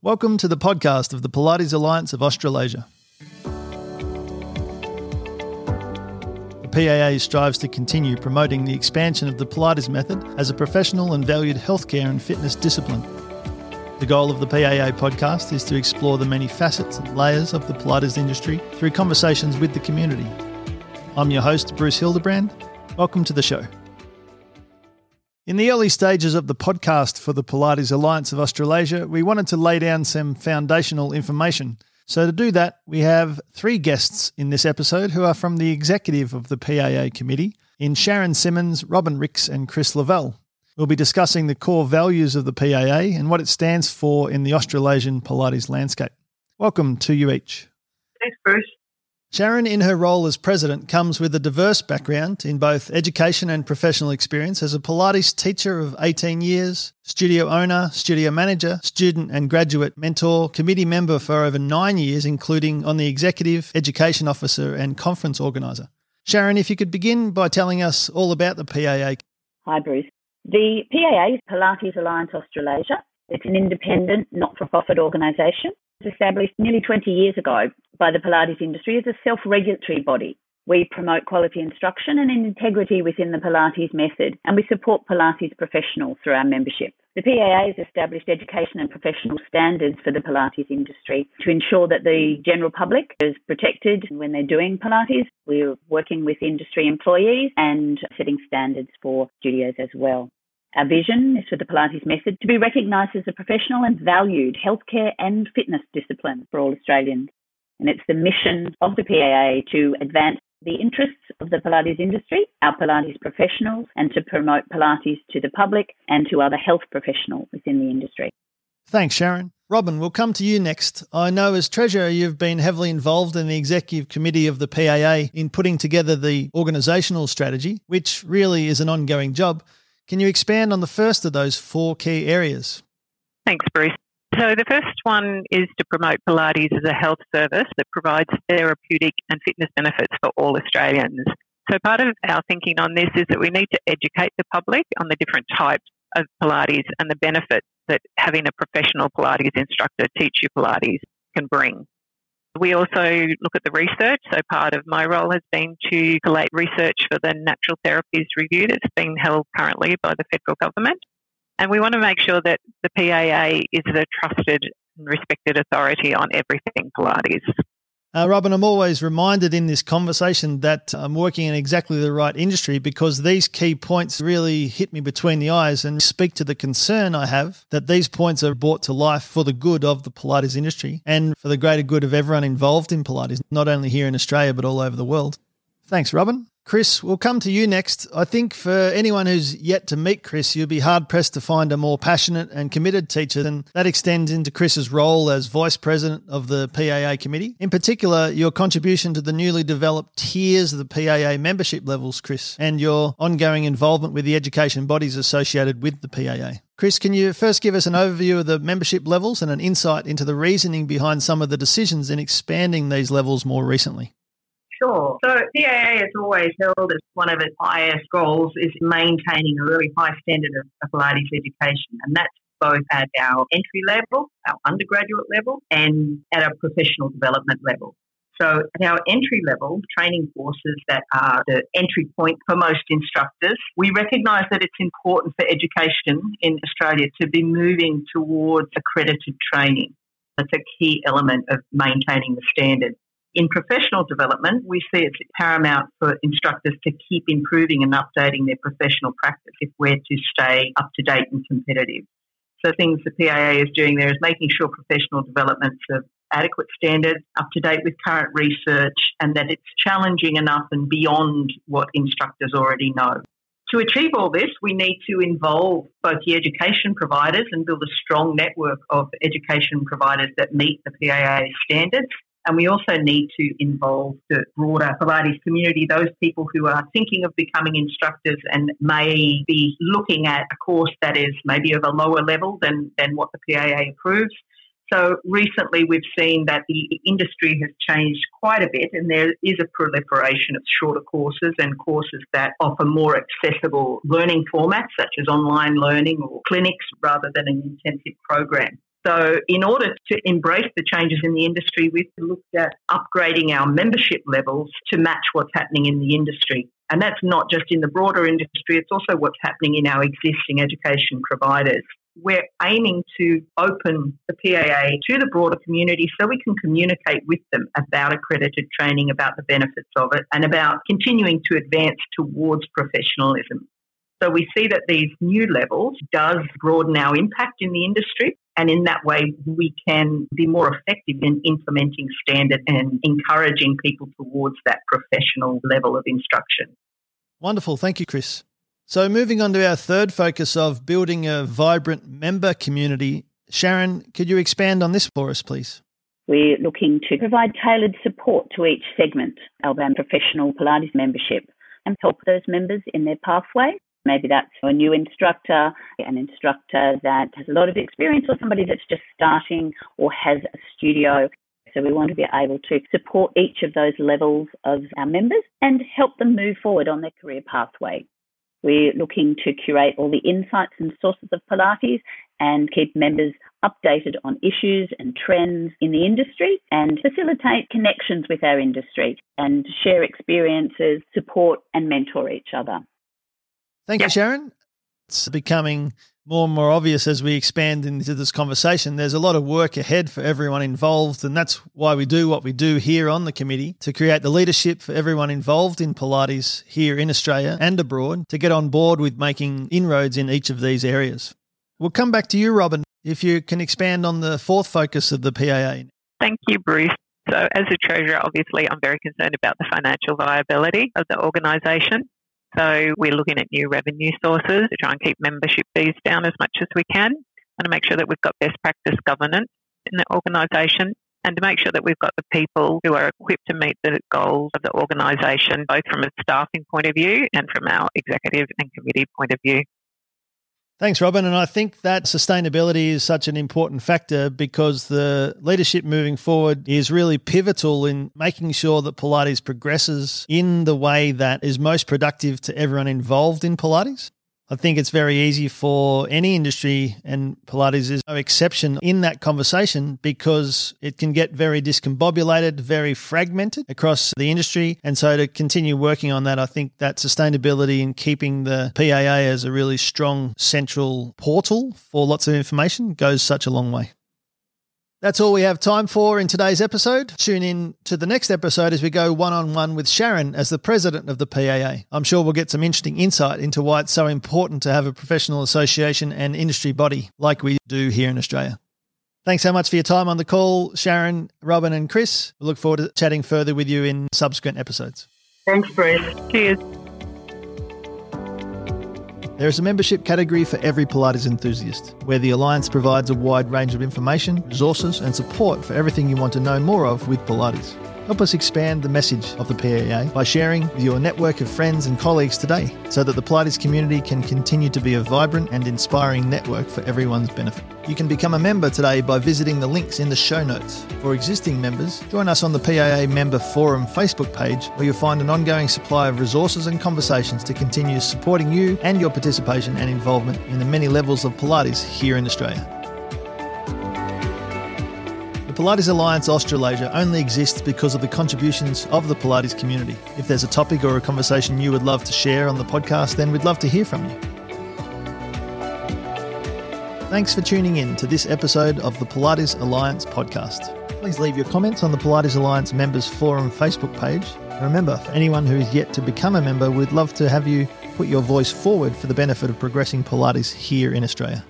Welcome to the podcast of the Pilates Alliance of Australasia. The PAA strives to continue promoting the expansion of the Pilates method as a professional and valued healthcare and fitness discipline. The goal of the PAA podcast is to explore the many facets and layers of the Pilates industry through conversations with the community. I'm your host, Bruce Hildebrand. Welcome to the show. In the early stages of the podcast for the Pilates Alliance of Australasia, we wanted to lay down some foundational information. So, to do that, we have three guests in this episode who are from the executive of the PAA committee in Sharon Simmons, Robin Ricks, and Chris Lavelle. We'll be discussing the core values of the PAA and what it stands for in the Australasian Pilates landscape. Welcome to you each. Thanks, Bruce. Sharon, in her role as president, comes with a diverse background in both education and professional experience as a Pilates teacher of 18 years, studio owner, studio manager, student and graduate mentor, committee member for over nine years, including on the executive, education officer, and conference organizer. Sharon, if you could begin by telling us all about the PAA. Hi, Bruce. The PAA is Pilates Alliance Australasia. It's an independent, not for profit organisation established nearly 20 years ago by the Pilates industry as a self regulatory body. We promote quality instruction and integrity within the Pilates method, and we support Pilates professionals through our membership. The PAA has established education and professional standards for the Pilates industry to ensure that the general public is protected when they're doing Pilates. We're working with industry employees and setting standards for studios as well. Our vision is for the Pilates method to be recognised as a professional and valued healthcare and fitness discipline for all Australians. And it's the mission of the PAA to advance the interests of the Pilates industry, our Pilates professionals, and to promote Pilates to the public and to other health professionals within the industry. Thanks, Sharon. Robin, we'll come to you next. I know as Treasurer, you've been heavily involved in the Executive Committee of the PAA in putting together the organisational strategy, which really is an ongoing job. Can you expand on the first of those four key areas? Thanks, Bruce. So, the first one is to promote Pilates as a health service that provides therapeutic and fitness benefits for all Australians. So, part of our thinking on this is that we need to educate the public on the different types of Pilates and the benefits that having a professional Pilates instructor teach you Pilates can bring. We also look at the research. So part of my role has been to collate research for the Natural Therapies Review that's being held currently by the federal government. And we want to make sure that the PAA is a trusted and respected authority on everything Pilates. Uh, Robin, I'm always reminded in this conversation that I'm working in exactly the right industry because these key points really hit me between the eyes and speak to the concern I have that these points are brought to life for the good of the Pilates industry and for the greater good of everyone involved in Pilates, not only here in Australia but all over the world. Thanks, Robin. Chris, we'll come to you next. I think for anyone who's yet to meet Chris, you'll be hard pressed to find a more passionate and committed teacher, and that extends into Chris's role as Vice President of the PAA Committee. In particular, your contribution to the newly developed tiers of the PAA membership levels, Chris, and your ongoing involvement with the education bodies associated with the PAA. Chris, can you first give us an overview of the membership levels and an insight into the reasoning behind some of the decisions in expanding these levels more recently? Sure. So PAA has always held as one of its highest goals is maintaining a really high standard of, of Pilates education, and that's both at our entry level, our undergraduate level, and at our professional development level. So at our entry level training courses that are the entry point for most instructors, we recognise that it's important for education in Australia to be moving towards accredited training. That's a key element of maintaining the standard. In professional development, we see it's paramount for instructors to keep improving and updating their professional practice if we're to stay up to date and competitive. So things the PAA is doing there is making sure professional development's of adequate standards, up to date with current research, and that it's challenging enough and beyond what instructors already know. To achieve all this, we need to involve both the education providers and build a strong network of education providers that meet the PAA standards and we also need to involve the broader Pilates community, those people who are thinking of becoming instructors and may be looking at a course that is maybe of a lower level than, than what the PAA approves. So recently we've seen that the industry has changed quite a bit and there is a proliferation of shorter courses and courses that offer more accessible learning formats such as online learning or clinics rather than an intensive program. So, in order to embrace the changes in the industry, we've looked at upgrading our membership levels to match what's happening in the industry. And that's not just in the broader industry, it's also what's happening in our existing education providers. We're aiming to open the PAA to the broader community so we can communicate with them about accredited training, about the benefits of it, and about continuing to advance towards professionalism. So we see that these new levels does broaden our impact in the industry. And in that way, we can be more effective in implementing standard and encouraging people towards that professional level of instruction. Wonderful. Thank you, Chris. So, moving on to our third focus of building a vibrant member community, Sharon, could you expand on this for us, please? We're looking to provide tailored support to each segment of our professional Pilates membership and help those members in their pathway Maybe that's a new instructor, an instructor that has a lot of experience, or somebody that's just starting or has a studio. So we want to be able to support each of those levels of our members and help them move forward on their career pathway. We're looking to curate all the insights and sources of Pilates and keep members updated on issues and trends in the industry and facilitate connections with our industry and share experiences, support and mentor each other. Thank you, Sharon. It's becoming more and more obvious as we expand into this conversation. There's a lot of work ahead for everyone involved, and that's why we do what we do here on the committee to create the leadership for everyone involved in Pilates here in Australia and abroad to get on board with making inroads in each of these areas. We'll come back to you, Robin, if you can expand on the fourth focus of the PAA. Thank you, Bruce. So, as a treasurer, obviously, I'm very concerned about the financial viability of the organisation. So we're looking at new revenue sources to try and keep membership fees down as much as we can and to make sure that we've got best practice governance in the organisation and to make sure that we've got the people who are equipped to meet the goals of the organisation, both from a staffing point of view and from our executive and committee point of view. Thanks, Robin. And I think that sustainability is such an important factor because the leadership moving forward is really pivotal in making sure that Pilates progresses in the way that is most productive to everyone involved in Pilates. I think it's very easy for any industry, and Pilates is no exception in that conversation because it can get very discombobulated, very fragmented across the industry. And so, to continue working on that, I think that sustainability and keeping the PAA as a really strong central portal for lots of information goes such a long way. That's all we have time for in today's episode. Tune in to the next episode as we go one on one with Sharon as the president of the PAA. I'm sure we'll get some interesting insight into why it's so important to have a professional association and industry body like we do here in Australia. Thanks so much for your time on the call, Sharon, Robin, and Chris. We look forward to chatting further with you in subsequent episodes. Thanks, Bruce. Cheers. There is a membership category for every Pilates enthusiast, where the Alliance provides a wide range of information, resources, and support for everything you want to know more of with Pilates. Help us expand the message of the PAA by sharing with your network of friends and colleagues today so that the Pilates community can continue to be a vibrant and inspiring network for everyone's benefit. You can become a member today by visiting the links in the show notes. For existing members, join us on the PAA Member Forum Facebook page where you'll find an ongoing supply of resources and conversations to continue supporting you and your participation and involvement in the many levels of Pilates here in Australia. Pilates Alliance Australasia only exists because of the contributions of the Pilates community. If there's a topic or a conversation you would love to share on the podcast, then we'd love to hear from you. Thanks for tuning in to this episode of the Pilates Alliance podcast. Please leave your comments on the Pilates Alliance Members Forum Facebook page. remember, for anyone who is yet to become a member, we'd love to have you put your voice forward for the benefit of progressing Pilates here in Australia.